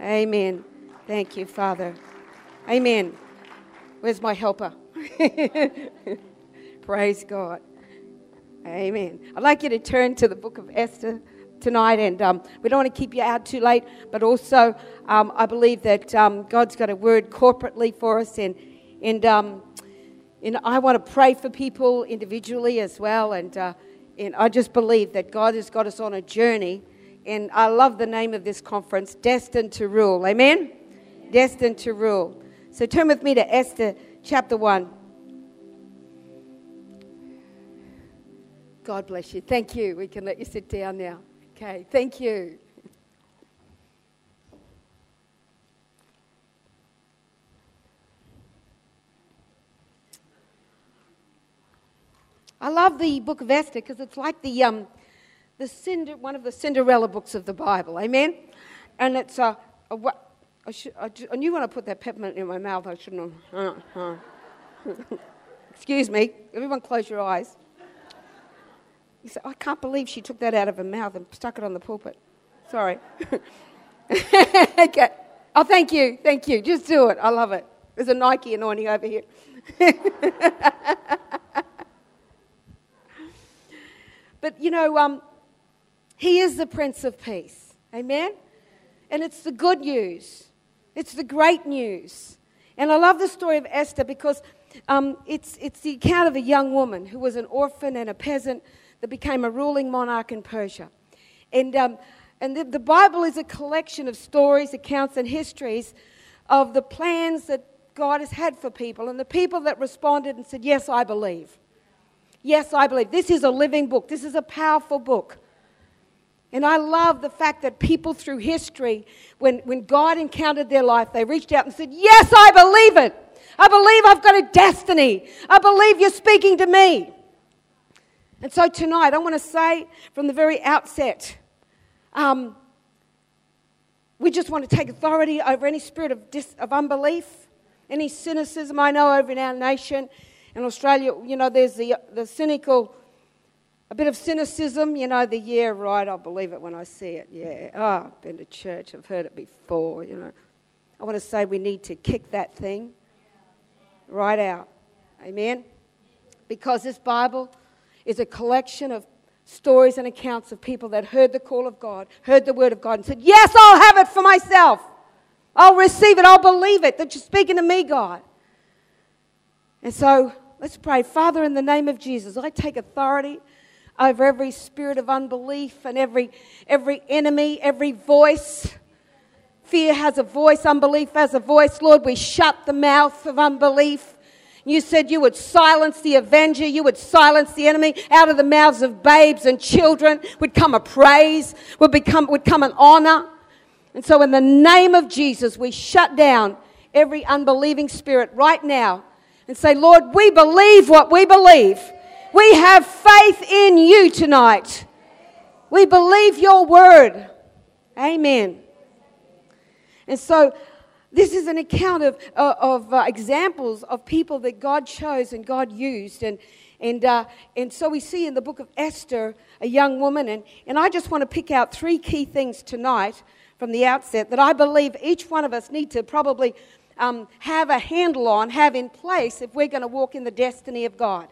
Amen. Thank you, Father. Amen. Where's my helper? Praise God. Amen. I'd like you to turn to the book of Esther tonight, and um, we don't want to keep you out too late, but also um, I believe that um, God's got a word corporately for us, and, and, um, and I want to pray for people individually as well, and, uh, and I just believe that God has got us on a journey, and I love the name of this conference, Destined to Rule. Amen? Destined to Rule. So turn with me to Esther chapter 1. God bless you. Thank you. We can let you sit down now. Okay, thank you. I love the book of Esther because it's like the, um, the Cinder, one of the Cinderella books of the Bible. Amen? And it's a, I, should, I, I, knew when I put that peppermint in my mouth, I shouldn't have. Uh, uh. Excuse me. Everyone, close your eyes. You say, I can't believe she took that out of her mouth and stuck it on the pulpit. Sorry. okay. Oh, thank you. Thank you. Just do it. I love it. There's a Nike anointing over here. but, you know, um, he is the Prince of Peace. Amen? And it's the good news. It's the great news. And I love the story of Esther because um, it's, it's the account of a young woman who was an orphan and a peasant that became a ruling monarch in Persia. And, um, and the, the Bible is a collection of stories, accounts, and histories of the plans that God has had for people and the people that responded and said, Yes, I believe. Yes, I believe. This is a living book, this is a powerful book. And I love the fact that people through history, when, when God encountered their life, they reached out and said, Yes, I believe it. I believe I've got a destiny. I believe you're speaking to me. And so tonight, I want to say from the very outset um, we just want to take authority over any spirit of, dis- of unbelief, any cynicism I know over in our nation. In Australia, you know, there's the, the cynical a bit of cynicism, you know, the yeah, right, I'll believe it when I see it. Yeah, oh, I've been to church, I've heard it before, you know. I want to say we need to kick that thing right out. Amen? Because this Bible is a collection of stories and accounts of people that heard the call of God, heard the word of God, and said, Yes, I'll have it for myself. I'll receive it. I'll believe it that you're speaking to me, God. And so let's pray. Father, in the name of Jesus, I take authority over every spirit of unbelief and every, every enemy, every voice. Fear has a voice, unbelief has a voice. Lord, we shut the mouth of unbelief. You said you would silence the avenger, you would silence the enemy. Out of the mouths of babes and children would come a praise, would, become, would come an honor. And so, in the name of Jesus, we shut down every unbelieving spirit right now and say, Lord, we believe what we believe. We have faith in you tonight. We believe your word. Amen. And so, this is an account of, uh, of uh, examples of people that God chose and God used. And, and, uh, and so we see in the book of Esther a young woman. And, and I just want to pick out three key things tonight from the outset that I believe each one of us need to probably um, have a handle on, have in place if we're going to walk in the destiny of God.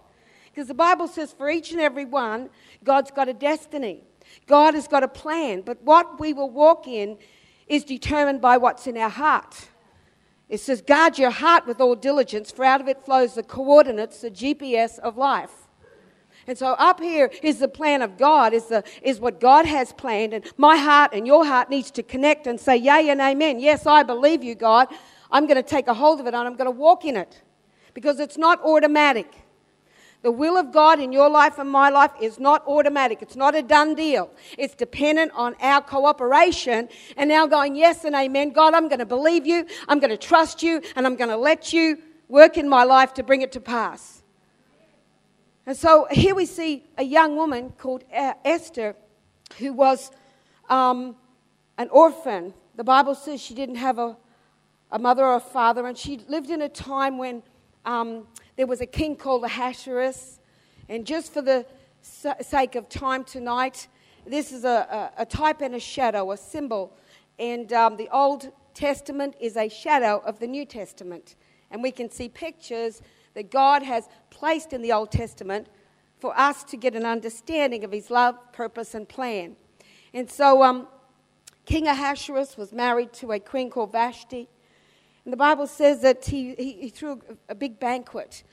Because the Bible says for each and every one, God's got a destiny. God has got a plan. But what we will walk in is determined by what's in our heart. It says, guard your heart with all diligence, for out of it flows the coordinates, the GPS of life. And so up here is the plan of God, is, the, is what God has planned. And my heart and your heart needs to connect and say, Yea and Amen. Yes, I believe you, God. I'm going to take a hold of it and I'm going to walk in it. Because it's not automatic. The will of God in your life and my life is not automatic. It's not a done deal. It's dependent on our cooperation and now going, yes and amen. God, I'm going to believe you. I'm going to trust you and I'm going to let you work in my life to bring it to pass. And so here we see a young woman called Esther who was um, an orphan. The Bible says she didn't have a, a mother or a father, and she lived in a time when um, there was a king called Ahasuerus. And just for the sake of time tonight, this is a, a, a type and a shadow, a symbol And um, the Old Testament is a shadow of the New Testament. And we can see pictures that God has placed in the Old Testament for us to get an understanding of his love, purpose, and plan. And so um, King Ahasuerus was married to a queen called Vashti. And the Bible says that he, he, he threw a, big banquet.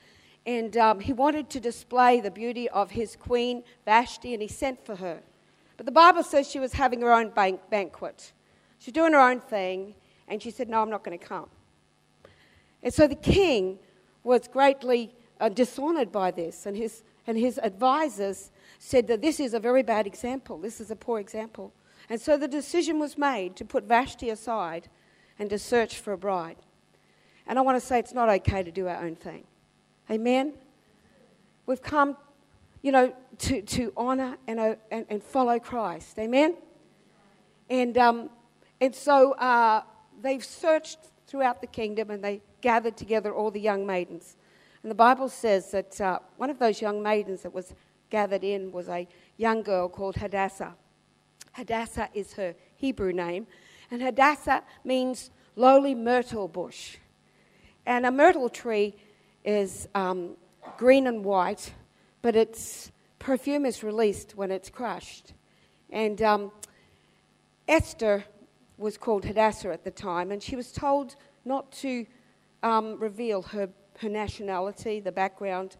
And um, he wanted to display the beauty of his queen, Vashti, and he sent for her. But the Bible says she was having her own bank- banquet. She's doing her own thing. And she said, No, I'm not going to come. And so the king was greatly uh, dishonored by this. And his, and his advisors said that this is a very bad example. This is a poor example. And so the decision was made to put Vashti aside and to search for a bride. And I want to say it's not okay to do our own thing. Amen? We've come, you know, to, to honor and, uh, and, and follow Christ. Amen? And, um, and so uh, they've searched throughout the kingdom and they gathered together all the young maidens. And the Bible says that uh, one of those young maidens that was gathered in was a young girl called Hadassah. Hadassah is her Hebrew name, and Hadassah means lowly myrtle bush. And a myrtle tree is um, green and white, but its perfume is released when it's crushed. And um, Esther was called Hadassah at the time, and she was told not to um, reveal her, her nationality, the background.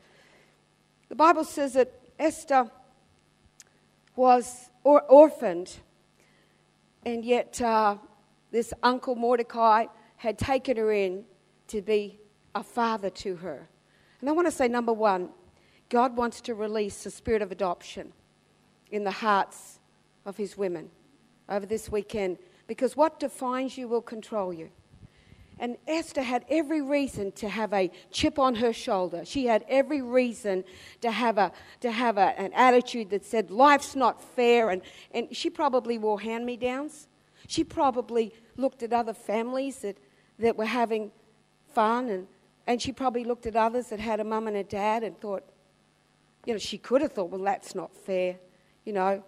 The Bible says that Esther was or- orphaned, and yet uh, this uncle Mordecai had taken her in to be a father to her. And I want to say, number one, God wants to release the spirit of adoption in the hearts of his women over this weekend because what defines you will control you. And Esther had every reason to have a chip on her shoulder. She had every reason to have, a, to have a, an attitude that said, Life's not fair. And, and she probably wore hand me downs. She probably looked at other families that, that were having fun. And, and she probably looked at others that had a mum and a dad and thought, you know, she could have thought, well, that's not fair, you know.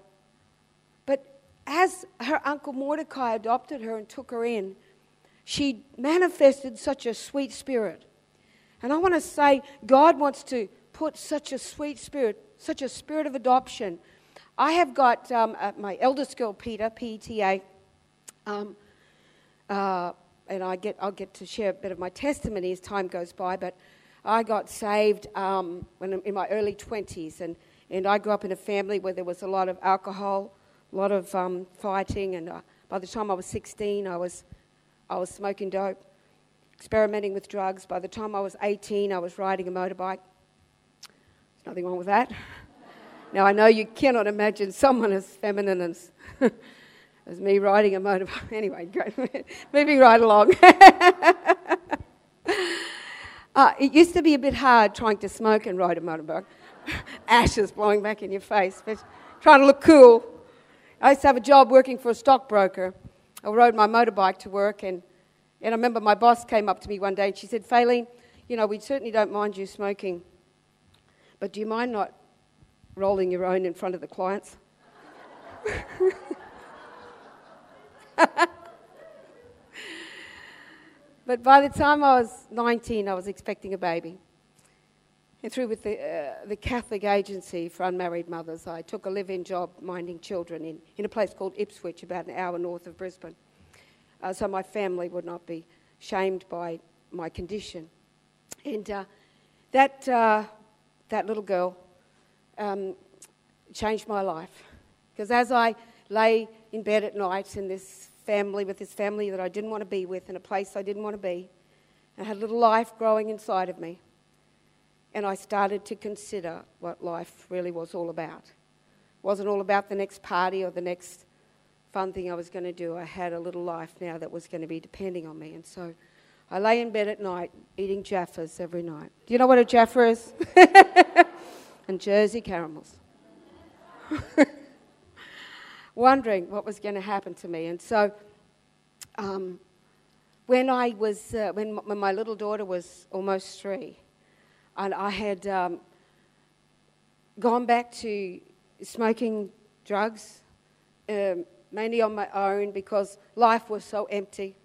But as her uncle Mordecai adopted her and took her in, she manifested such a sweet spirit. And I want to say, God wants to put such a sweet spirit, such a spirit of adoption. I have got um, uh, my eldest girl, Peta, P-E-T-A, um, uh, and I get, I'll get to share a bit of my testimony as time goes by, but I got saved um, when in my early 20s, and, and I grew up in a family where there was a lot of alcohol, a lot of um, fighting, and uh, by the time I was 16, I was I was smoking dope, experimenting with drugs. By the time I was 18, I was riding a motorbike. There's nothing wrong with that. now, I know you cannot imagine someone as feminine as, as me riding a motorbike. Anyway, moving right along. uh, it used to be a bit hard trying to smoke and ride a motorbike. Ashes blowing back in your face, but trying to look cool. I used to have a job working for a stockbroker I rode my motorbike to work, and, and I remember my boss came up to me one day and she said, Faylene, you know, we certainly don't mind you smoking, but do you mind not rolling your own in front of the clients? but by the time I was 19, I was expecting a baby. And through with the, uh, the Catholic Agency for Unmarried Mothers, I took a live in job minding children in, in a place called Ipswich, about an hour north of Brisbane. Uh, so my family would not be shamed by my condition. And uh, that, uh, that little girl um, changed my life. Because as I lay in bed at night in this family, with this family that I didn't want to be with, in a place I didn't want to be, I had a little life growing inside of me and I started to consider what life really was all about. It wasn't all about the next party or the next fun thing I was going to do. I had a little life now that was going to be depending on me. And so I lay in bed at night eating Jaffas every night. Do you know what a Jaffa is? and Jersey caramels. Wondering what was going to happen to me. And so um, when I was, uh, when, when my little daughter was almost three, and I had um, gone back to smoking drugs, um, mainly on my own because life was so empty.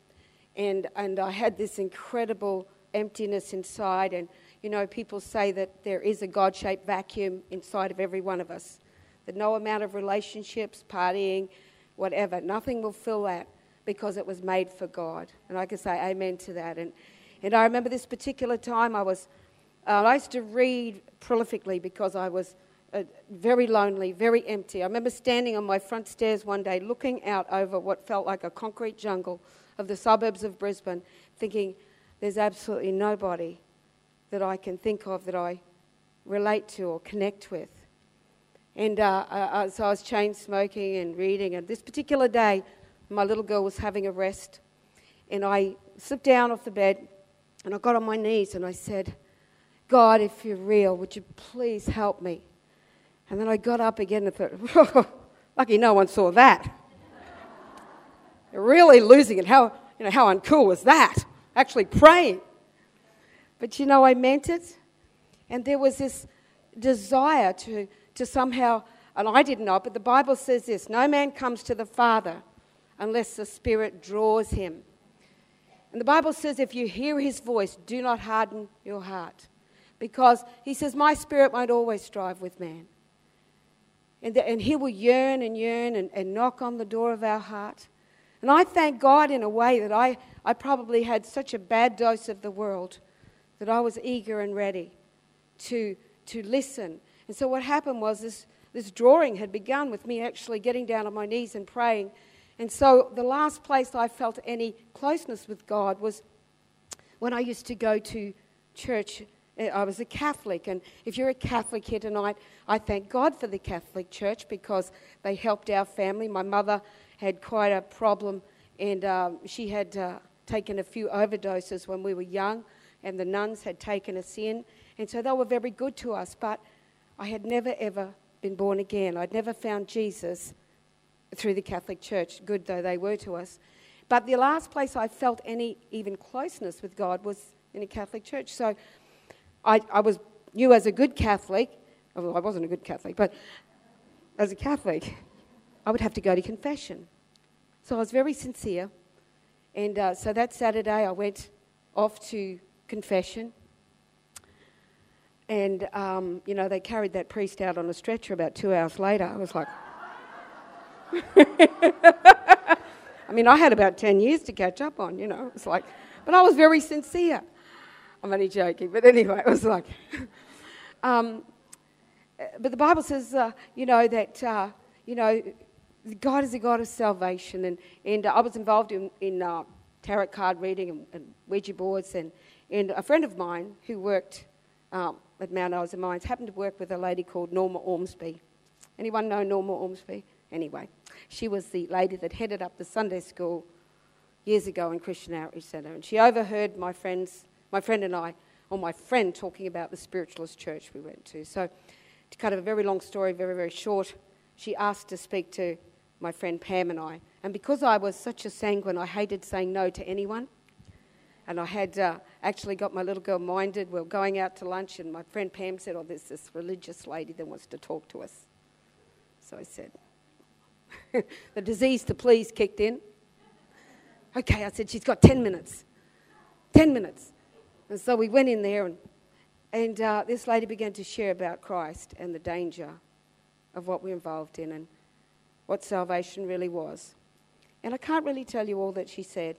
And, and I had this incredible emptiness inside. And, you know, people say that there is a God shaped vacuum inside of every one of us, that no amount of relationships, partying, whatever, nothing will fill that because it was made for God. And I can say amen to that. And, and I remember this particular time I was, uh, I used to read prolifically because I was uh, very lonely, very empty. I remember standing on my front stairs one day looking out over what felt like a concrete jungle of the suburbs of Brisbane, thinking, there's absolutely nobody that I can think of that I relate to or connect with. And uh, uh, so I was chain smoking and reading. And this particular day, my little girl was having a rest. And I slipped down off the bed and I got on my knees and I said, God, if you're real, would you please help me? And then I got up again and thought, lucky no one saw that. really losing it. How, you know, how uncool was that? Actually praying. But you know, I meant it. And there was this desire to, to somehow, and I didn't but the Bible says this no man comes to the Father unless the Spirit draws him. And the Bible says, if you hear his voice, do not harden your heart. Because he says, My spirit won't always strive with man. And, the, and He will yearn and yearn and, and knock on the door of our heart. And I thank God in a way that I, I probably had such a bad dose of the world that I was eager and ready to, to listen. And so what happened was this, this drawing had begun with me actually getting down on my knees and praying. And so the last place I felt any closeness with God was when I used to go to church I was a Catholic, and if you're a Catholic here tonight, I thank God for the Catholic Church because they helped our family. My mother had quite a problem, and um, she had uh, taken a few overdoses when we were young, and the nuns had taken us in, and so they were very good to us. But I had never ever been born again. I'd never found Jesus through the Catholic Church, good though they were to us. But the last place I felt any even closeness with God was in a Catholic church. So I, I was knew as a good Catholic, although I wasn't a good Catholic, but as a Catholic, I would have to go to confession. So I was very sincere. And uh, so that Saturday, I went off to confession. And, um, you know, they carried that priest out on a stretcher about two hours later. I was like, I mean, I had about 10 years to catch up on, you know. It's like, but I was very sincere. I'm only joking, but anyway, it was like. um, but the Bible says, uh, you know, that, uh, you know, God is a God of salvation. And, and I was involved in, in uh, tarot card reading and, and, Ouija boards. And, and a friend of mine who worked um, at Mount Isa Mines happened to work with a lady called Norma Ormsby. Anyone know Norma Ormsby? Anyway, she was the lady that headed up the Sunday school years ago in Christian Outreach Centre. And she overheard my friends my friend and I, or my friend, talking about the spiritualist church we went to. So, to cut a very long story very, very short, she asked to speak to my friend Pam and I. And because I was such a sanguine, I hated saying no to anyone. And I had uh, actually got my little girl minded. We were going out to lunch, and my friend Pam said, Oh, there's this religious lady that wants to talk to us. So I said, The disease to please kicked in. Okay, I said, She's got 10 minutes. 10 minutes. And so we went in there, and, and uh, this lady began to share about Christ and the danger of what we're involved in and what salvation really was. And I can't really tell you all that she said,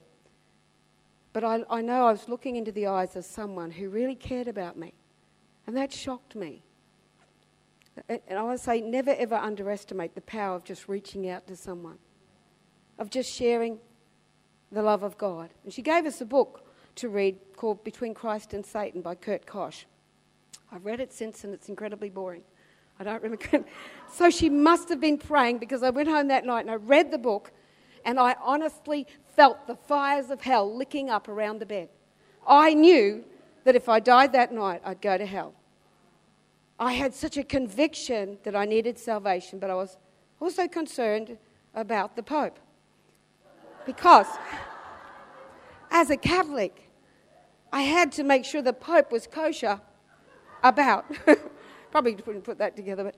but I, I know I was looking into the eyes of someone who really cared about me. And that shocked me. And I want to say, never ever underestimate the power of just reaching out to someone, of just sharing the love of God. And she gave us a book to read called Between Christ and Satan by Kurt Koch. I've read it since and it's incredibly boring. I don't remember. so she must have been praying because I went home that night and I read the book and I honestly felt the fires of hell licking up around the bed. I knew that if I died that night, I'd go to hell. I had such a conviction that I needed salvation, but I was also concerned about the Pope. Because as a Catholic, I had to make sure the Pope was kosher about, probably wouldn't put that together, but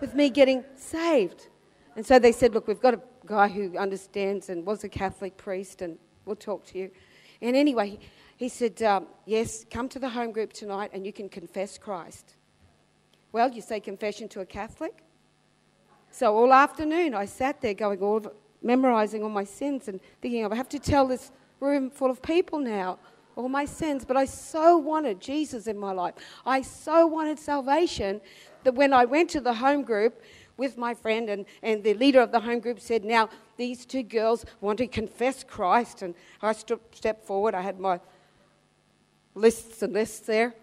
with me getting saved. And so they said, look, we've got a guy who understands and was a Catholic priest and we'll talk to you. And anyway, he said, um, Yes, come to the home group tonight and you can confess Christ. Well, you say confession to a Catholic? So all afternoon I sat there going all memorizing all my sins and thinking, I have to tell this room full of people now all my sins. But I so wanted Jesus in my life. I so wanted salvation that when I went to the home group with my friend, and, and the leader of the home group said, Now, these two girls want to confess Christ. And I stepped forward. I had my lists and lists there.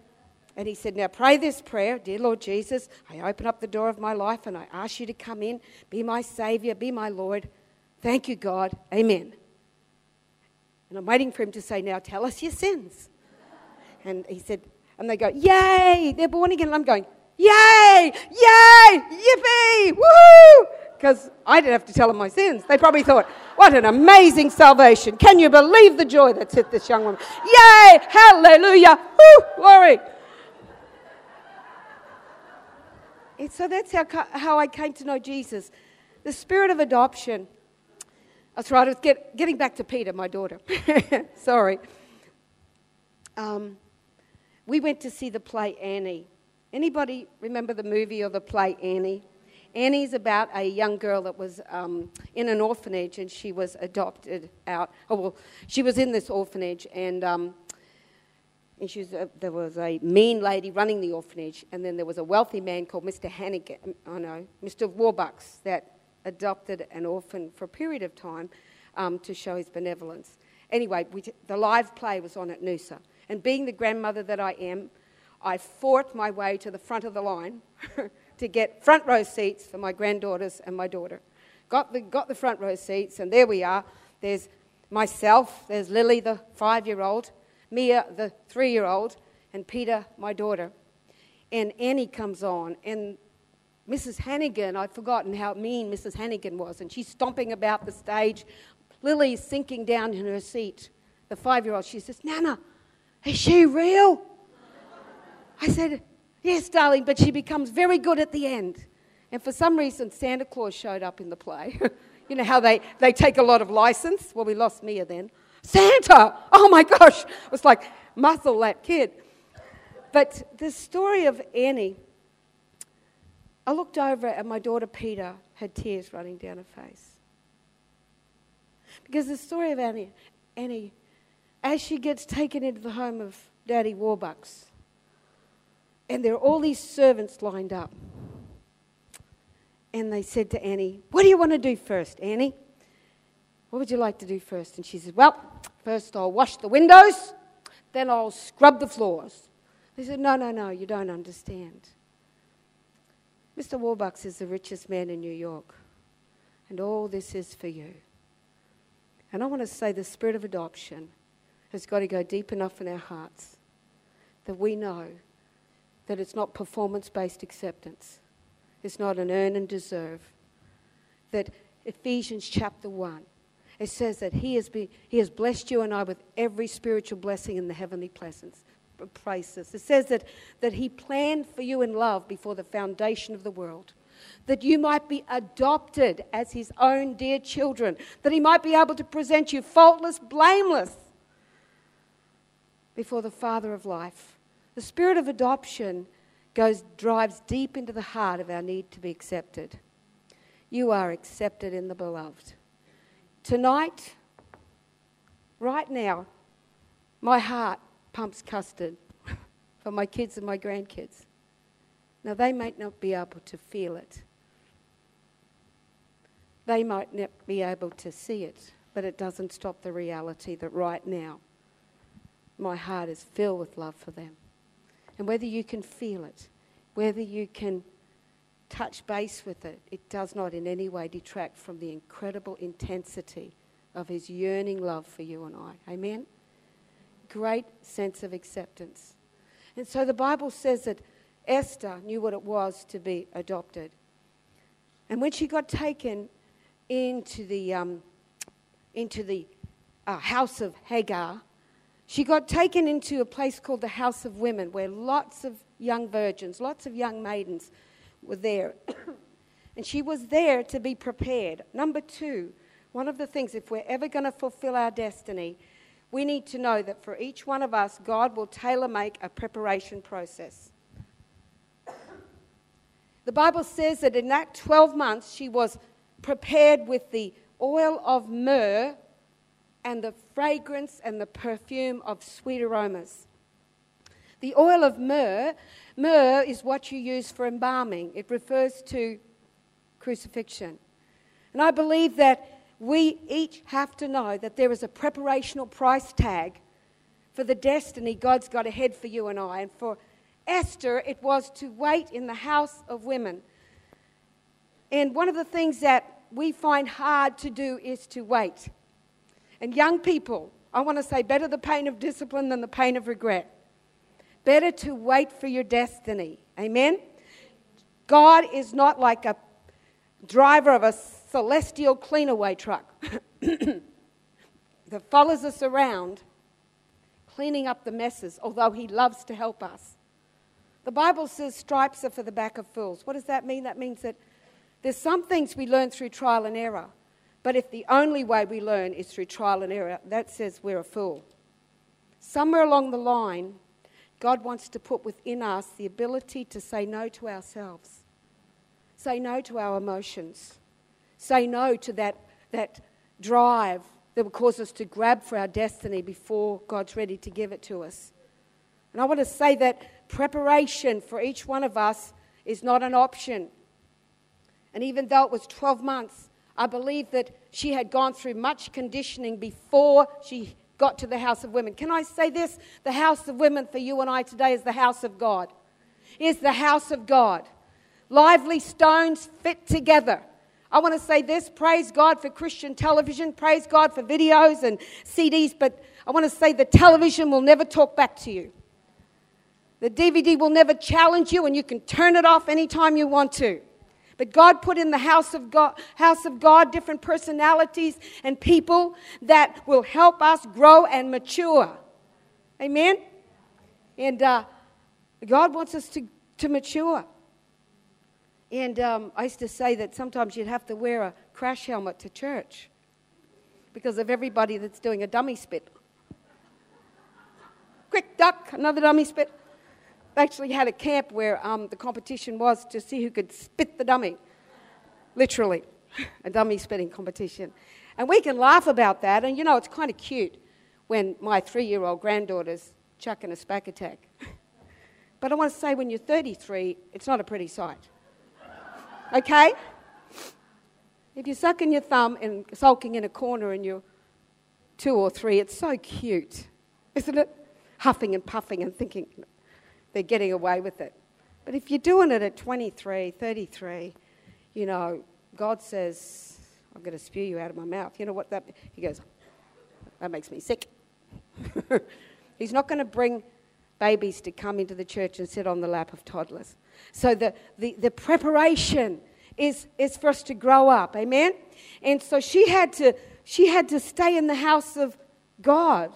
And he said, Now pray this prayer, dear Lord Jesus. I open up the door of my life and I ask you to come in, be my Savior, be my Lord. Thank you, God. Amen. And I'm waiting for him to say, Now tell us your sins. And he said, And they go, Yay, they're born again. And I'm going, Yay, yay, yippee, woohoo! Because I didn't have to tell them my sins. They probably thought, What an amazing salvation. Can you believe the joy that's hit this young woman? Yay, hallelujah, woo, glory. And so that's how, how I came to know Jesus. The spirit of adoption that's right. I get, getting back to Peta, my daughter. Sorry. Um, we went to see the play Annie. Anybody remember the movie or the play Annie? Annie's about a young girl that was um, in an orphanage and she was adopted out. Oh, well, she was in this orphanage and, um, and she was a, there was a mean lady running the orphanage and then there was a wealthy man called Mr. Hannigan, I oh know, Mr. Warbucks that adopted an orphan for a period of time um, to show his benevolence. Anyway, we, the live play was on at Noosa. And being the grandmother that I am, I fought my way to the front of the line to get front row seats for my granddaughters and my daughter. Got the, got the front row seats, and there we are. There's myself, there's Lily, the five year old, Mia, the three year old, and Peta, my daughter. And Annie comes on, and Mrs. Hannigan, I'd forgotten how mean Mrs. Hannigan was, and she's stomping about the stage. Lily's sinking down in her seat. The five year old, she says, Nana, is she real? I said, Yes, darling, but she becomes very good at the end. And for some reason, Santa Claus showed up in the play. you know how they, they take a lot of license? Well, we lost Mia then. Santa! Oh my gosh! It was like, muscle that kid. But the story of Annie I looked over and my daughter Peta had tears running down her face. Because the story of Annie, Annie, as she gets taken into the home of Daddy Warbucks, and there are all these servants lined up. And they said to Annie, What do you want to do first, Annie? What would you like to do first? And she said, Well, first I'll wash the windows, then I'll scrub the floors. They said, No, no, no, you don't understand. Mr. Warbucks is the richest man in New York, and all this is for you. And I want to say the spirit of adoption has got to go deep enough in our hearts that we know that it's not performance based acceptance, it's not an earn and deserve. That Ephesians chapter 1, it says that he has, been, he has blessed you and I with every spiritual blessing in the heavenly places places. It says that, that He planned for you in love before the foundation of the world. That you might be adopted as His own dear children. That He might be able to present you faultless, blameless before the Father of life. The spirit of adoption goes, drives deep into the heart of our need to be accepted. You are accepted in the beloved. Tonight, right now, my heart pumps custard for my kids and my grandkids. Now, they might not be able to feel it, they might not be able to see it, but it doesn't stop the reality that right now my heart is filled with love for them. And whether you can feel it, whether you can touch base with it, it does not in any way detract from the incredible intensity of his yearning love for you and I. Amen? Great sense of acceptance. And so the Bible says that Esther knew what it was to be adopted. And when she got taken into the, um, into the uh, house of Hagar, she got taken into a place called the House of Women, where lots of young virgins, lots of young maidens were there. And she was there to be prepared. Number two, one of the things, if we're ever going to fulfill our destiny, we need to know that for each one of us, God will tailor make a preparation process. The Bible says that in that 12 months, she was prepared with the oil of myrrh and the fragrance and the perfume of sweet aromas. The oil of myrrh, myrrh is what you use for embalming, it refers to crucifixion. And I believe that we each have to know that there is a preparational price tag for the destiny God's got ahead for you and I. And for Esther, it was to wait in the house of women. And one of the things that we find hard to do is to wait. And young people, I want to say better the pain of discipline than the pain of regret. Better to wait for your destiny. Amen? God is not like a driver of a celestial cleanaway truck that follows us around cleaning up the messes, although He loves to help us. The Bible says stripes are for the back of fools. What does that mean? That means that there's some things we learn through trial and error. But if the only way we learn is through trial and error, that says we're a fool. Somewhere along the line, God wants to put within us the ability to say no to ourselves, say no to our emotions, Say no to that, that drive that will cause us to grab for our destiny before God's ready to give it to us. And I want to say that preparation for each one of us is not an option. And even though it was 12 months, I believe that she had gone through much conditioning before she got to the house of women. Can I say this? The house of women for you and I today is the house of God. Is the house of God. Lively stones fit together. I want to say this praise God for Christian television, praise God for videos and CDs, but I want to say the television will never talk back to you. The DVD will never challenge you, and you can turn it off anytime you want to. But God put in the house of God, house of God different personalities and people that will help us grow and mature. Amen? And uh, God wants us to, to mature. And um, I used to say that sometimes you'd have to wear a crash helmet to church because of everybody that's doing a dummy spit. Quick duck, another dummy spit. They actually had a camp where um, the competition was to see who could spit the dummy. Literally, a dummy spitting competition. And we can laugh about that, and you know, it's kind of cute when my three year old granddaughter's chucking a spack attack. but I want to say, when you're 33, it's not a pretty sight okay? If you're sucking your thumb and sulking in a corner and you're two or three, it's so cute, isn't it? Huffing and puffing and thinking they're getting away with it. But if you're doing it at 23, 33, you know, God says, I'm going to spew you out of my mouth. You know what that, he goes, that makes me sick. He's not going to bring babies to come into the church and sit on the lap of toddlers. So the, the, the preparation is, is for us to grow up. Amen? And so she had to she had to stay in the house of God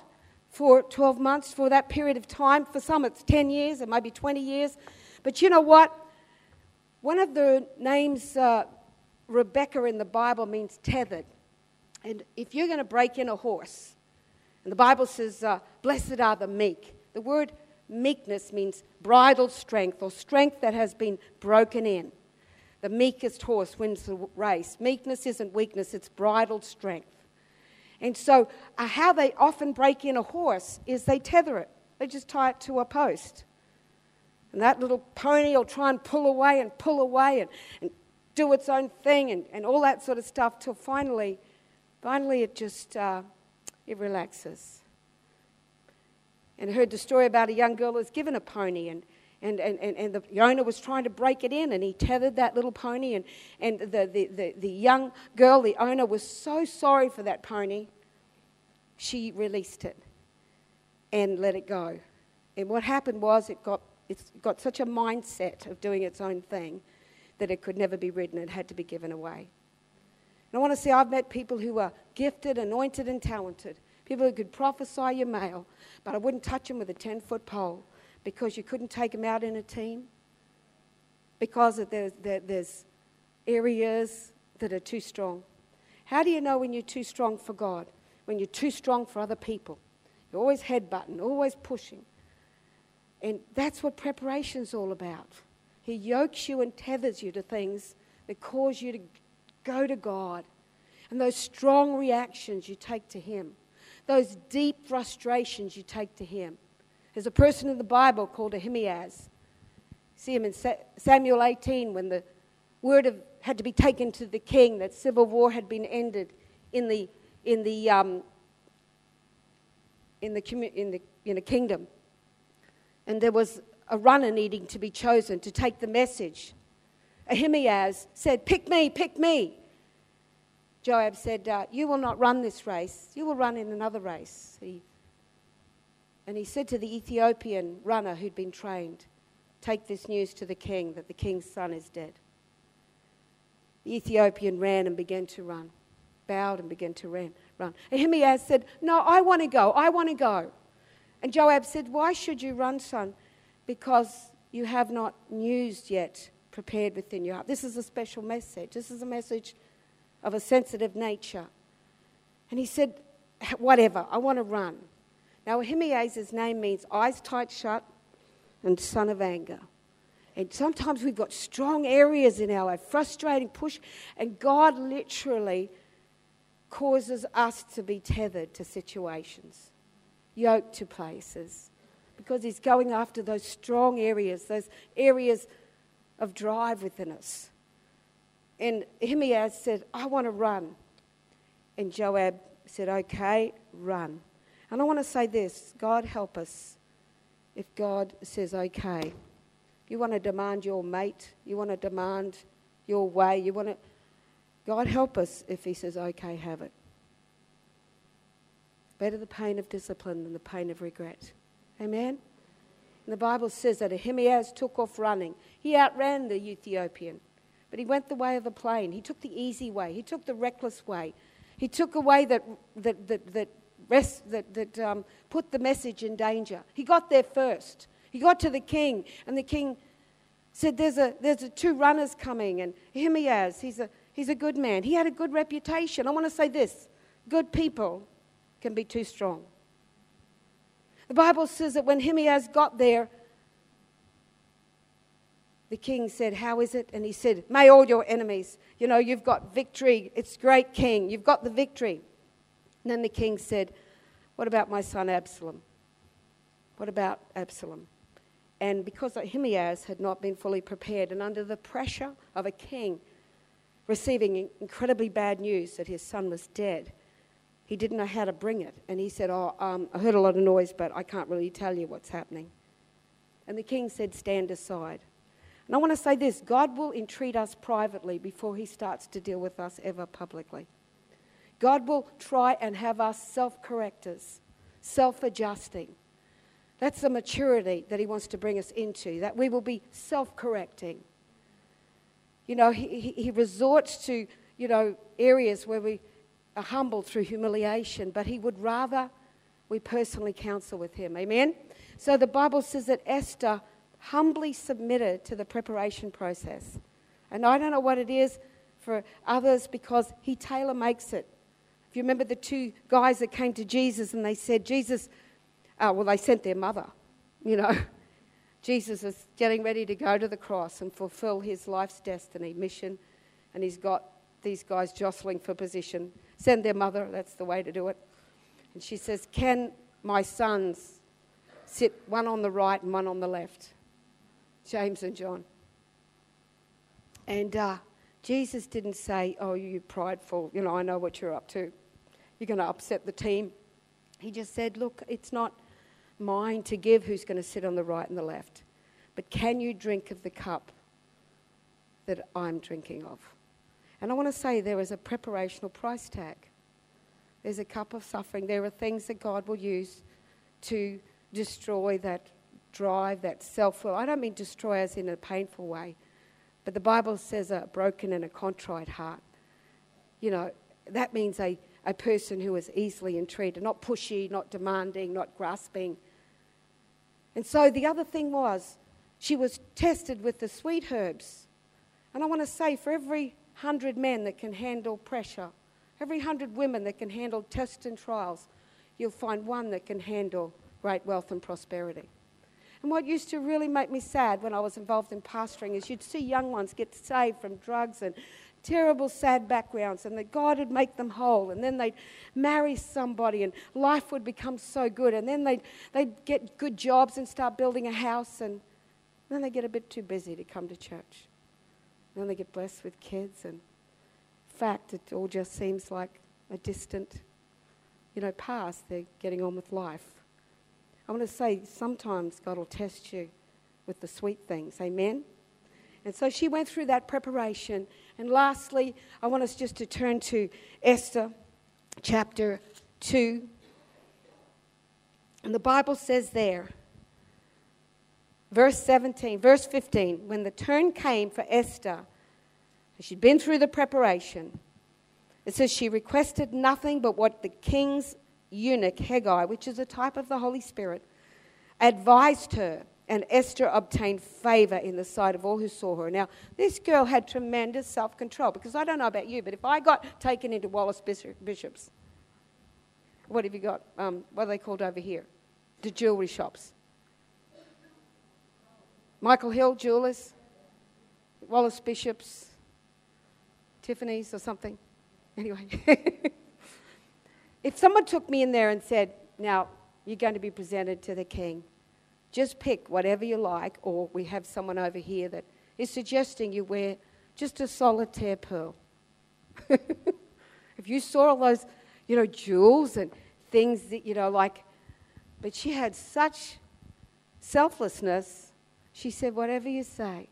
for 12 months, for that period of time. For some, it's 10 years, it might be 20 years. But you know what? One of the names, uh, Rebecca in the Bible, means tethered. And if you're going to break in a horse, and the Bible says, uh, Blessed are the meek. The word meekness means bridled strength or strength that has been broken in. The meekest horse wins the race. Meekness isn't weakness, it's bridled strength. And so, uh, how they often break in a horse is they tether it, they just tie it to a post. And that little pony will try and pull away and pull away and, and do its own thing and, and all that sort of stuff till finally, finally it just uh, it relaxes and heard the story about a young girl who was given a pony and and, and, and, and the owner was trying to break it in and he tethered that little pony and, and the, the, the, the young girl the owner was so sorry for that pony she released it and let it go. And what happened was it got, it's got such a mindset of doing its own thing that it could never be ridden. It had to be given away. And i want to say i've met people who are gifted anointed and talented people who could prophesy your mail but I wouldn't touch them with a 10 foot pole because you couldn't take them out in a team. Because there's, there's areas that are too strong. How do you know when you're too strong for God? When you're too strong for other people. You're always headbutting, always pushing. And that's what preparation's all about. He yokes you and tethers you to things that cause you to go to God. And those strong reactions you take to Him, those deep frustrations you take to Him. There's a person in the Bible called Ahimaaz. See him in Samuel 18 when the word of, had to be taken to the king that civil war had been ended in the, in the, um, in the, in the, in the kingdom. And there was a runner needing to be chosen to take the message. Ahimaaz said, Pick me, pick me. Joab said, uh, You will not run this race, you will run in another race. He, and he said to the Ethiopian runner who'd been trained, Take this news to the king that the king's son is dead. The Ethiopian ran and began to run, bowed and began to run. run. Ahimaaz said, No, I want to go, I want to go. And Joab said, Why should you run, son? Because you have not news yet prepared within your heart. This is a special message. This is a message of a sensitive nature. And he said, Whatever, I want to run. Now, Ahimaaz's name means eyes tight shut and son of anger. And sometimes we've got strong areas in our life, frustrating push, and God literally causes us to be tethered to situations, yoked to places, because He's going after those strong areas, those areas of drive within us. And Ahimaaz said, I want to run. And Joab said, Okay, run. And I want to say this God help us if God says, Okay. You want to demand your mate, you want to demand your way, you want to. God help us if He says, Okay, have it. Better the pain of discipline than the pain of regret. Amen? And the Bible says that Ahimaaz took off running. He outran the Ethiopian. But he went the way of the plain. He took the easy way. He took the reckless way. He took a way that, that, that, that, rest, that, that um, put the message in danger. He got there first. He got to the king, and the king said, There's, a, there's a two runners coming, and Ahimaaz, he's a, he's a good man. He had a good reputation. I want to say this good people can be too strong. The Bible says that when Ahimaaz got there, the king said, How is it? And he said, May all your enemies, you know, you've got victory. It's great, king. You've got the victory. And then the king said, What about my son Absalom? What about Absalom? And because Ahimaaz had not been fully prepared and under the pressure of a king receiving incredibly bad news that his son was dead, he didn't know how to bring it. And he said, Oh, um, I heard a lot of noise, but I can't really tell you what's happening. And the king said, Stand aside. And I want to say this God will entreat us privately before he starts to deal with us ever publicly. God will try and have us self correctors, self adjusting. That's the maturity that he wants to bring us into, that we will be self correcting. You know, he, he, he, resorts to, you know, areas where we are humbled through humiliation, but he would rather we personally counsel with him. Amen? So the Bible says that Esther humbly submitted to the preparation process. And I don't know what it is for others because he tailor makes it. If you remember the two guys that came to Jesus and they said, Jesus, uh, well, they sent their mother, you know. Jesus is getting ready to go to the cross and fulfill his life's destiny, mission, and he's got these guys jostling for position. Send their mother, that's the way to do it. And she says, Can my sons sit one on the right and one on the left? James and John. And uh, Jesus didn't say, Oh, you prideful, you know, I know what you're up to. You're going to upset the team. He just said, Look, it's not mine to give who's going to sit on the right and the left. But can you drink of the cup that I'm drinking of? And I want to say there is a preparational price tag. There's a cup of suffering. There are things that God will use to destroy that drive, that self will. I don't mean destroy us in a painful way, but the Bible says a broken and a contrite heart. You know, that means a, a person who is easily entreated, not pushy, not demanding, not grasping. And so the other thing was, she was tested with the sweet herbs. And I want to say for every hundred men that can handle pressure, every hundred women that can handle tests and trials, you'll find one that can handle great wealth and prosperity. And what used to really make me sad when I was involved in pastoring is you'd see young ones get saved from drugs and terrible, sad backgrounds, and that God would make them whole. And then they'd marry somebody, and life would become so good. And then they'd, they'd get good jobs and start building a house, and then they get a bit too busy to come to church. And then they get blessed with kids, and in fact, it all just seems like a distant, you know, past. They're getting on with life. I want to say sometimes God will test you with the sweet things. Amen? And so she went through that preparation. And lastly, I want us just to turn to Esther chapter 2. And the Bible says there, verse 17, verse 15, when the turn came for Esther, she'd been through the preparation, it says she requested nothing but what the king's eunuch, Hegai, which is a type of the Holy Spirit, advised her and Esther obtained favor in the sight of all who saw her. Now, this girl had tremendous self control because I don't know about you, but if I got taken into Wallace Bishops, what have you got? Um, what are they called over here? The jewelry shops. Michael Hill Jewelers, Wallace Bishops, Tiffany's or something. Anyway, if someone took me in there and said, Now, you're going to be presented to the king, just pick whatever you like, or we have someone over here that is suggesting you wear just a solitaire pearl. if you saw all those, you know, jewels and things that, you know, like, but she had such selflessness, she said, whatever you say,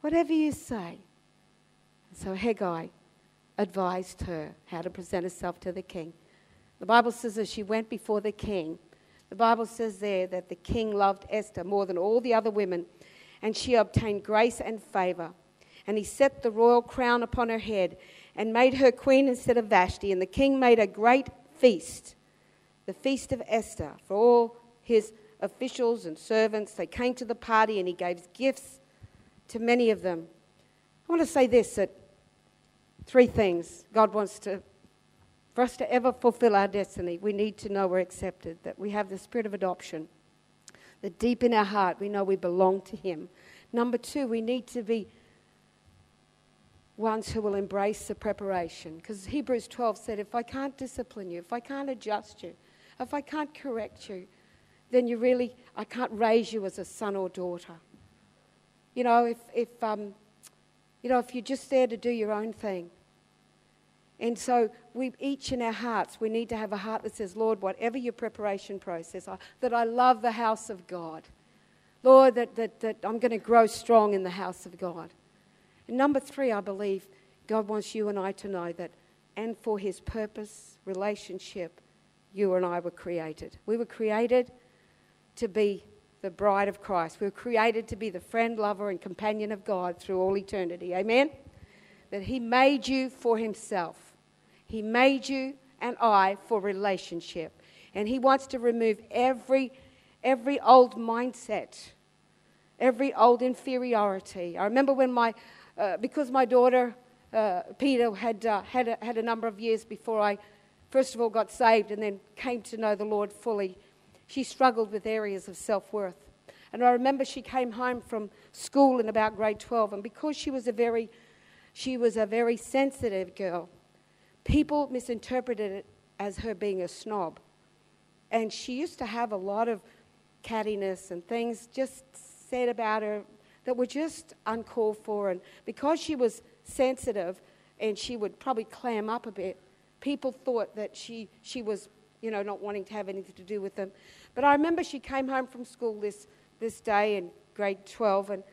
whatever you say. so Hegai advised her how to present herself to the king. The Bible says that she went before the king, the Bible says there that the king loved Esther more than all the other women, and she obtained grace and favor. And he set the royal crown upon her head and made her queen instead of Vashti. And the king made a great feast, the feast of Esther, for all his officials and servants. They came to the party, and he gave gifts to many of them. I want to say this that three things God wants to for us to ever fulfill our destiny, we need to know we're accepted, that we have the spirit of adoption, that deep in our heart we know we belong to Him. Number two, we need to be ones who will embrace the preparation. Because Hebrews 12 said, if I can't discipline you, if I can't adjust you, if I can't correct you, then you really, I can't raise you as a son or daughter. You know, if, if, um, you know, if you're just there to do your own thing, and so we each in our hearts, we need to have a heart that says, Lord, whatever your preparation process, I, that I love the house of God. Lord, that, that, that I'm going to grow strong in the house of God. And number three, I believe God wants you and I to know that, and for his purpose, relationship, you and I were created. We were created to be the bride of Christ. We were created to be the friend, lover, and companion of God through all eternity. Amen? That he made you for himself. He made you and I for relationship. And He wants to remove every, every old mindset, every old inferiority. I remember when my, uh, because my daughter, uh, Peta, had, uh, had, a, had a number of years before I, first of all, got saved and then came to know the Lord fully, she struggled with areas of self worth. And I remember she came home from school in about grade 12, and because she was a very, she was a very sensitive girl, people misinterpreted it as her being a snob. And she used to have a lot of cattiness and things just said about her that were just uncalled for. And because she was sensitive and she would probably clam up a bit, people thought that she, she was, you know, not wanting to have anything to do with them. But I remember she came home from school this, this day in grade 12, and,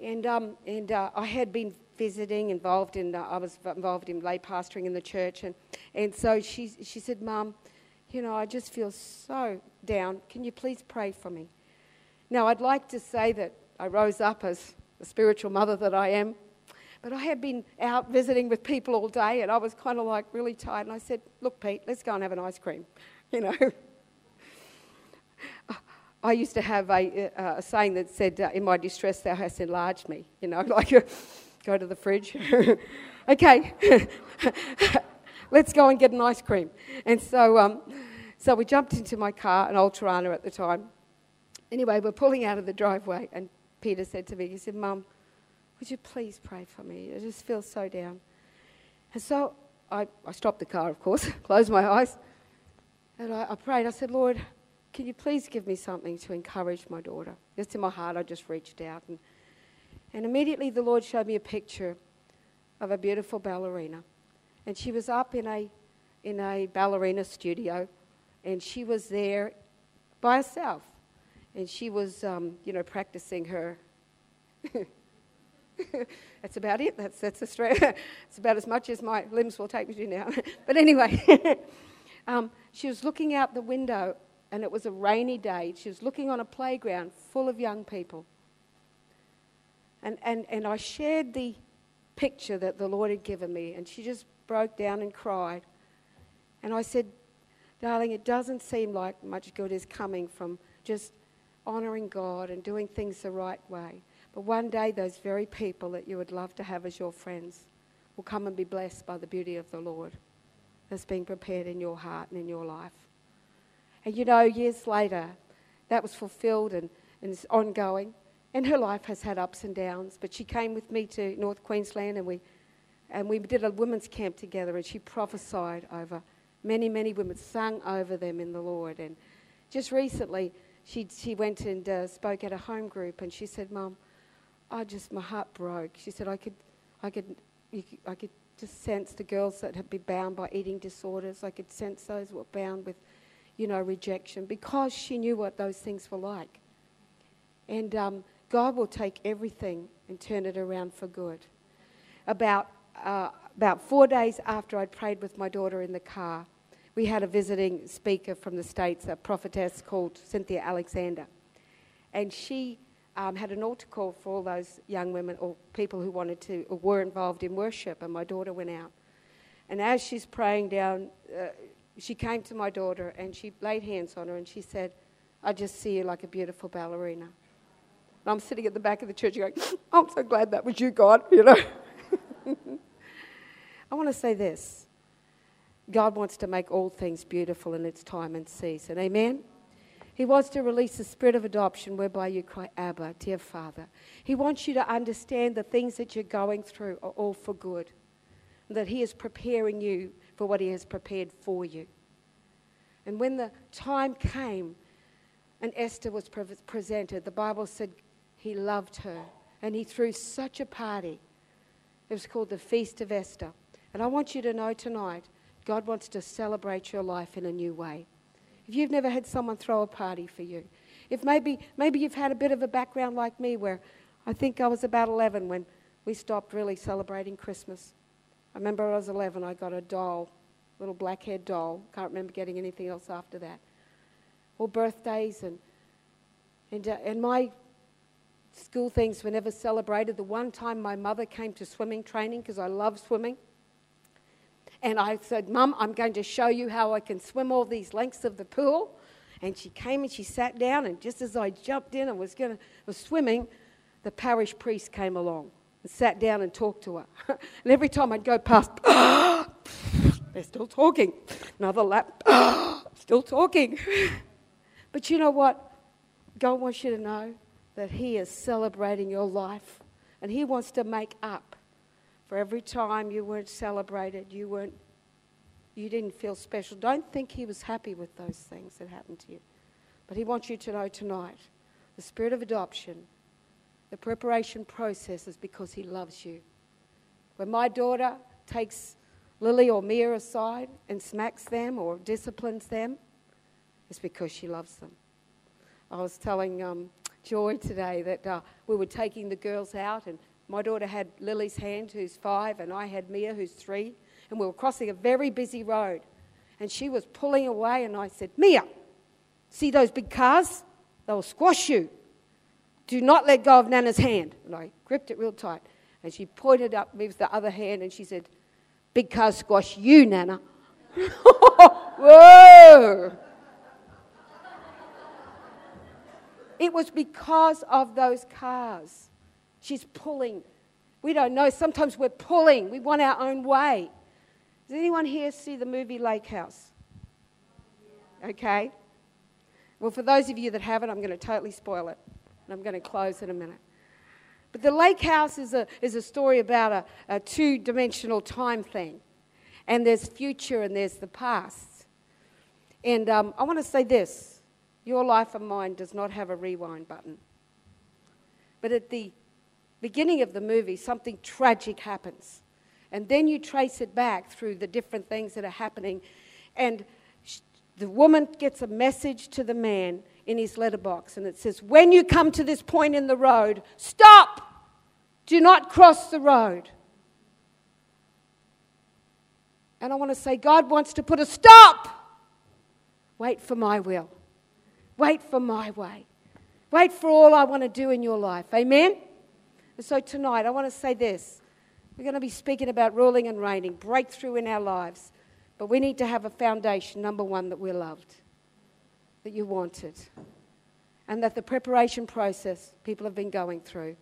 and, um, and uh, I had been visiting, involved in, I was involved in lay pastoring in the church. And, and so she, she said, Mum, you know, I just feel so down. Can you please pray for me? Now, I'd like to say that I rose up as the spiritual mother that I am, but I had been out visiting with people all day and I was kind of like really tired. And I said, Look, Pete, let's go and have an ice cream. You know, I used to have a, a saying that said, uh, In my distress, thou hast enlarged me. You know, like go to the fridge. okay, let's go and get an ice cream. And so, um, so we jumped into my car, an Ultrana at the time. Anyway, we're pulling out of the driveway, and Peta said to me, he said, Mum, would you please pray for me? I just feel so down. And so I, I stopped the car, of course, closed my eyes, and I, I prayed. I said, Lord, can you please give me something to encourage my daughter? Just in my heart, I just reached out. And, and immediately the Lord showed me a picture of a beautiful ballerina. And she was up in a, in a ballerina studio, and she was there by herself. And she was, um, you know, practicing her. that's about it. That's, that's a straight, it's about as much as my limbs will take me to now. but anyway, um, she was looking out the window and it was a rainy day. She was looking on a playground full of young people. And, and, and I shared the picture that the Lord had given me, and she just broke down and cried. And I said, Darling, it doesn't seem like much good is coming from just honoring God and doing things the right way. But one day, those very people that you would love to have as your friends will come and be blessed by the beauty of the Lord that's being prepared in your heart and in your life. And you know, years later, that was fulfilled and, and it's ongoing. And her life has had ups and downs. But she came with me to North Queensland and we, and we did a women's camp together and she prophesied over many, many women, sung over them in the Lord. And just recently, she, she went and uh, spoke at a home group and she said, Mum, I just, my heart broke. She said, I could, I could, I could just sense the girls that had been bound by eating disorders. I could sense those were bound with you know, rejection because she knew what those things were like. And um, God will take everything and turn it around for good. About, uh, about four days after I'd prayed with my daughter in the car, we had a visiting speaker from the States, a prophetess called Cynthia Alexander. And she um, had an altar call for all those young women or people who wanted to or were involved in worship. And my daughter went out. And as she's praying down, uh, she came to my daughter and she laid hands on her and she said, I just see you like a beautiful ballerina. And I'm sitting at the back of the church going, I'm so glad that was you, God, you know. I want to say this God wants to make all things beautiful in its time and season. Amen? He wants to release the spirit of adoption whereby you cry, Abba, dear Father. He wants you to understand the things that you're going through are all for good, and that He is preparing you for what He has prepared for you. And when the time came and Esther was pre- presented, the Bible said he loved her and he threw such a party. It was called the Feast of Esther. And I want you to know tonight, God wants to celebrate your life in a new way. If you've never had someone throw a party for you, if maybe, maybe you've had a bit of a background like me where I think I was about 11 when we stopped really celebrating Christmas. I remember I was 11, I got a doll, little black haired doll. Can't remember getting anything else after that. Or birthdays and, and, uh, and my school things were never celebrated. The one time my mother came to swimming training because I love swimming. And I said, Mum, I'm going to show you how I can swim all these lengths of the pool. And she came and she sat down, and just as I jumped in and was, gonna, was swimming, the parish priest came along and sat down and talked to her. and every time I'd go past, they're still talking. Another lap, still talking. but you know what? God wants you to know that He is celebrating your life and He wants to make up for every time you weren't celebrated, you weren't you didn't feel special. Don't think he was happy with those things that happened to you. But he wants you to know tonight the spirit of adoption the preparation process is because He loves you. When my daughter takes Lily or Mia aside and smacks them or disciplines them, it's because she loves them. I was telling um, Joy today that uh, we were taking the girls out, and my daughter had Lily's hand, who's five, and I had Mia, who's three, and we were crossing a very busy road. And she was pulling away, and I said, Mia, see those big cars? They'll squash you. Do not let go of Nana's hand. And I gripped it real tight. And she pointed up me with the other hand and she said, Big car squash you, Nana. Whoa! It was because of those cars. She's pulling We don't know. Sometimes we're pulling, we want our own way. Does anyone here see the movie Lake House? Okay. Well, for those of you that haven't, I'm going to totally spoil it. And I'm going to close in a minute. But the lake house is a, is a story about a, a two dimensional time thing. And there's future and there's the past. And um, I want to say this your life and mine does not have a rewind button. But at the beginning of the movie, something tragic happens. And then you trace it back through the different things that are happening. And the woman gets a message to the man in his letterbox, and it says, When you come to this point in the road, stop! Do not cross the road. And I want to say, God wants to put a stop. Wait for my will. Wait for my way. Wait for all I want to do in your life. Amen? And so tonight, I want to say this. We're going to be speaking about ruling and reigning, breakthrough in our lives. But we need to have a foundation, number one, that we're loved, that you wanted, and that the preparation process people have been going through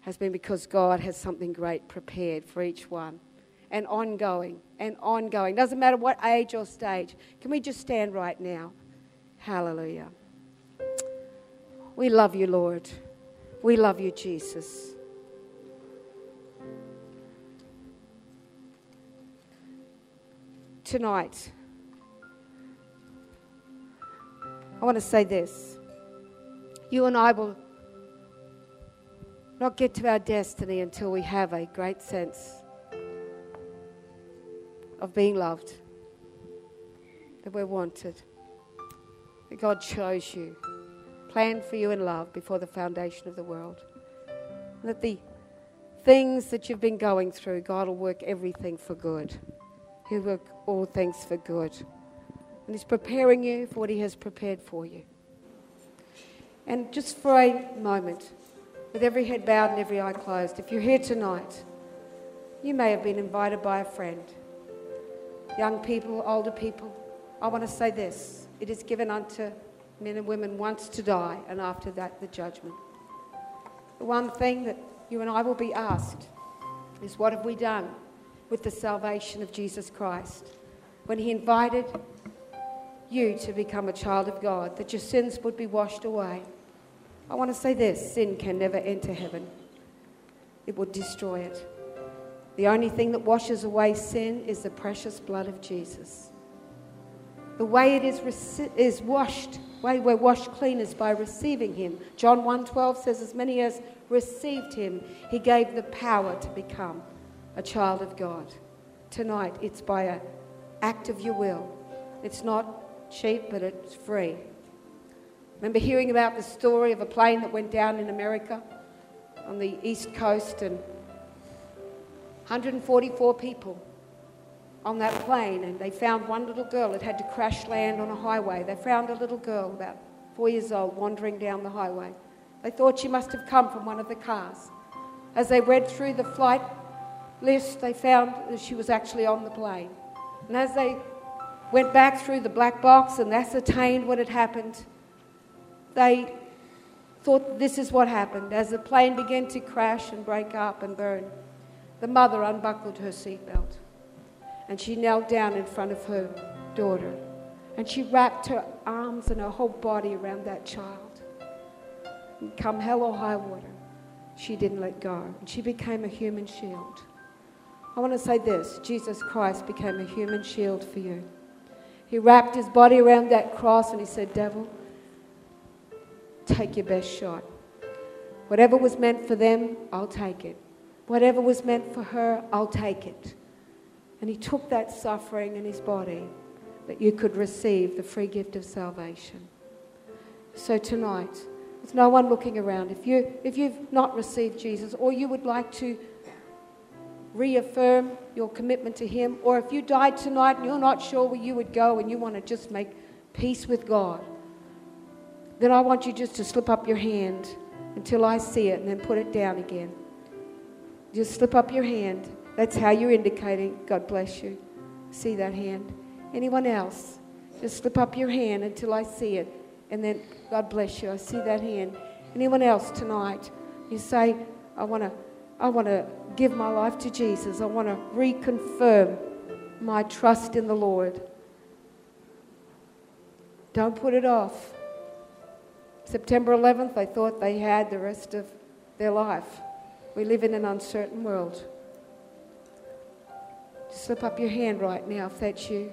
has been because God has something great prepared for each one. And ongoing, and ongoing. Doesn't matter what age or stage. Can we just stand right now? Hallelujah. We love you, Lord. We love you, Jesus. tonight, I want to say this. You and I will not get to our destiny until we have a great sense of being loved, that we're wanted, that God chose you, planned for you in love before the foundation of the world, that the things that you've been going through, God will work everything for good. He'll work all things for good. And He's preparing you for what He has prepared for you. And just for a moment, with every head bowed and every eye closed, if you're here tonight, you may have been invited by a friend. Young people, older people, I want to say this it is given unto men and women once to die, and after that, the judgment. The one thing that you and I will be asked is what have we done with the salvation of Jesus Christ. When He invited you to become a child of God, that your sins would be washed away. I want to say this sin can never enter heaven, it would destroy it. The only thing that washes away sin is the precious blood of Jesus. The way it is, is washed, way we're washed clean is by receiving Him. John 1:12 says, "As many as received Him, He gave the power to become a child of God. Tonight, it's by an act of your will. It's not cheap, but it's free. Remember hearing about the story of a plane that went down in America on the east coast and 144 people on that plane and they found one little girl that had to crash land on a highway. They found a little girl about four years old wandering down the highway. They thought she must have come from one of the cars. As they read through the flight list, they found that she was actually on the plane. And as they went back through the black box and ascertained what had happened, they thought this is what happened. As the plane began to crash and break up and burn, the mother unbuckled her seatbelt and she knelt down in front of her daughter and she wrapped her arms and her whole body around that child. And come hell or high water, she didn't let go. And she became a human shield. I want to say this Jesus Christ became a human shield for you. He wrapped his body around that cross and he said, Devil, take your best shot. Whatever was meant for them, I'll take it. Whatever was meant for her, I'll take it. And he took that suffering in his body that you could receive the free gift of salvation. So tonight, with no one looking around, if, you, if you've not received Jesus or you would like to reaffirm your commitment to Him, or if you died tonight and you're not sure where you would go and you want to just make peace with God, then I want you just to slip up your hand until I see it and then put it down again. Just slip up your hand. That's how you're indicating, God bless you. See that hand? Anyone else? Just slip up your hand until I see it. And then, God bless you. I see that hand. Anyone else tonight? You say, I want to I want to give my life to Jesus. I want to reconfirm my trust in the Lord. Don't put it off. September 11th, they thought they had the rest of their life. We live in an uncertain world. Slip up your hand right now if that's you.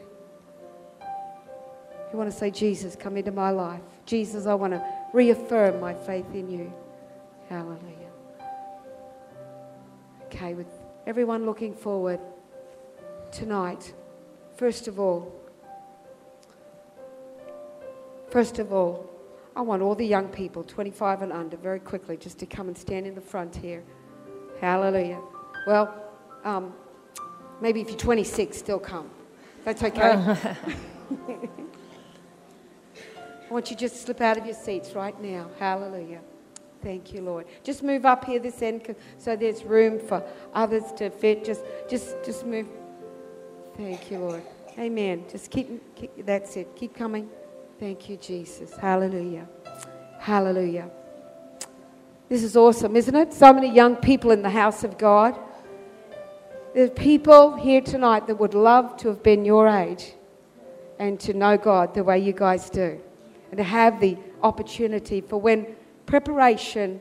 You want to say, Jesus, come into my life. Jesus, I want to reaffirm my faith in you. Hallelujah. Okay, with everyone looking forward tonight, first of all, first of all, I want all the young people, 25 and under, very quickly, just to come and stand in the front here. Hallelujah. Well, um, maybe if you're 26, still come. That's okay. Uh-huh. I want you to just slip out of your seats right now. Hallelujah. Thank you, Lord. Just move up here this end so there's room for others to fit. Just, just, just move. Thank you, Lord. Amen. Just keep, keep that's it. Keep coming. Thank you, Jesus. Hallelujah. Hallelujah. This is awesome, isn't it? So many young people in the house of God. There's people here tonight that would love to have been your age and to know God the way you guys do and to have the opportunity for when preparation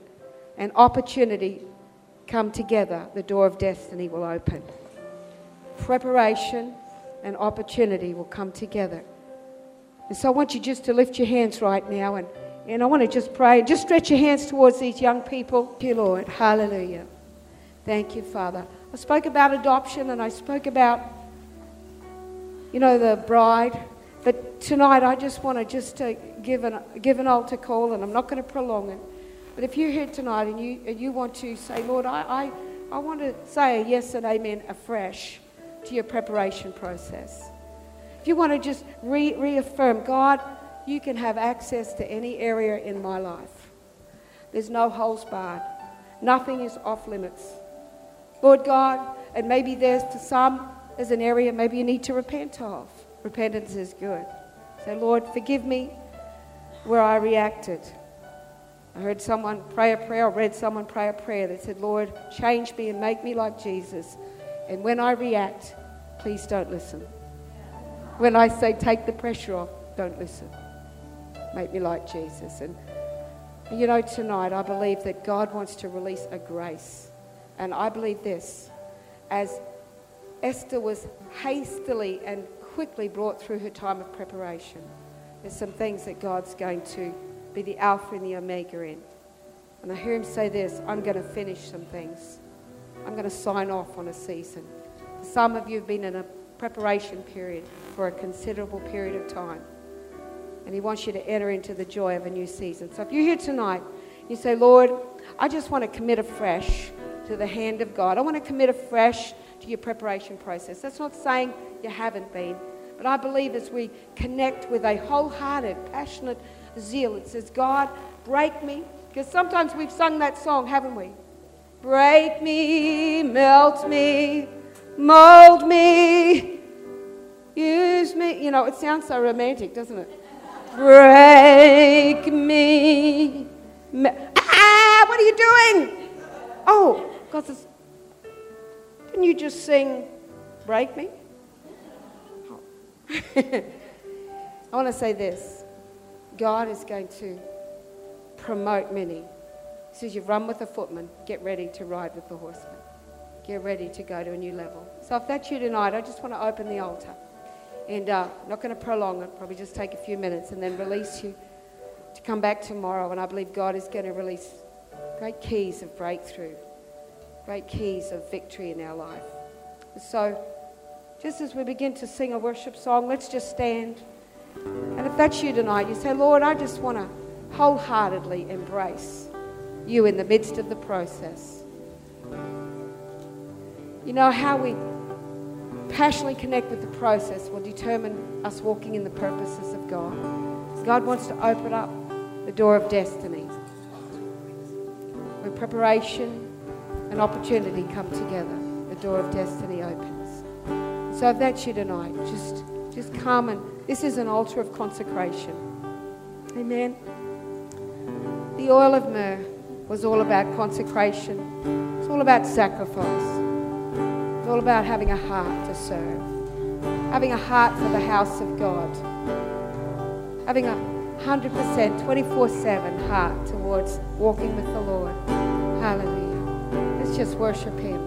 and opportunity come together, the door of destiny will open. Preparation and opportunity will come together. And so I want you just to lift your hands right now and, and I want to just pray. Just stretch your hands towards these young people. Thank you, Lord. Hallelujah. Thank you, Father. I spoke about adoption and I spoke about, you know, the bride. But tonight I just want to just to give an, give an altar call and I'm not going to prolong it. But if you're here tonight and you, and you want to say, Lord, I, I, I want to say a yes and amen afresh to your preparation process. If you want to just re- reaffirm, God, you can have access to any area in my life. There's no holes barred. Nothing is off limits. Lord God, and maybe there's for some, there's an area maybe you need to repent of. Repentance is good. Say, Lord, forgive me where I reacted. I heard someone pray a prayer, or read someone pray a prayer that said, Lord, change me and make me like Jesus. And when I react, please don't listen. When I say take the pressure off, don't listen. Make me like Jesus. And you know, tonight I believe that God wants to release a grace. And I believe this as Esther was hastily and quickly brought through her time of preparation, there's some things that God's going to be the Alpha and the Omega in. And I hear him say this I'm going to finish some things. I'm going to sign off on a season. Some of you have been in a preparation period for a considerable period of time. And He wants you to enter into the joy of a new season. So if you're here tonight, you say, Lord, I just want to commit afresh to the hand of God. I want to commit afresh to your preparation process. That's not saying you haven't been, but I believe as we connect with a wholehearted, passionate zeal, it says, God, break me. Because sometimes we've sung that song, haven't we? Break me, melt me, mold me, use me. You know, it sounds so romantic, doesn't it? Break me. Ah, what are you says, didn't you just sing Break Me? I want to say this God is going to promote many. He says, You've run with the footman, get ready to ride with the horseman get ready to go to a new level. So if that's you tonight, I just want to open the altar. And uh, I'm not going to prolong it, probably just take a few minutes and then release you to come back tomorrow. And I believe God is going to release great keys of breakthrough, great keys of victory in our life. So just as we begin to sing a worship song, let's just stand. And if that's you tonight, you say, Lord, I just want to wholeheartedly embrace you in the midst of the process. You know, how we passionately connect with the process will determine us walking in the purposes of God. God wants to open up the door of destiny where preparation and opportunity come together. The door of destiny opens. So if that's you tonight, just just come and this is an altar of consecration. Amen. The oil of myrrh was all about consecration It's all about sacrifice. It's all about having a heart to serve, having a heart for the house of God, having a 100%, 24 7 heart towards walking with the Lord. Hallelujah. Just worship Him.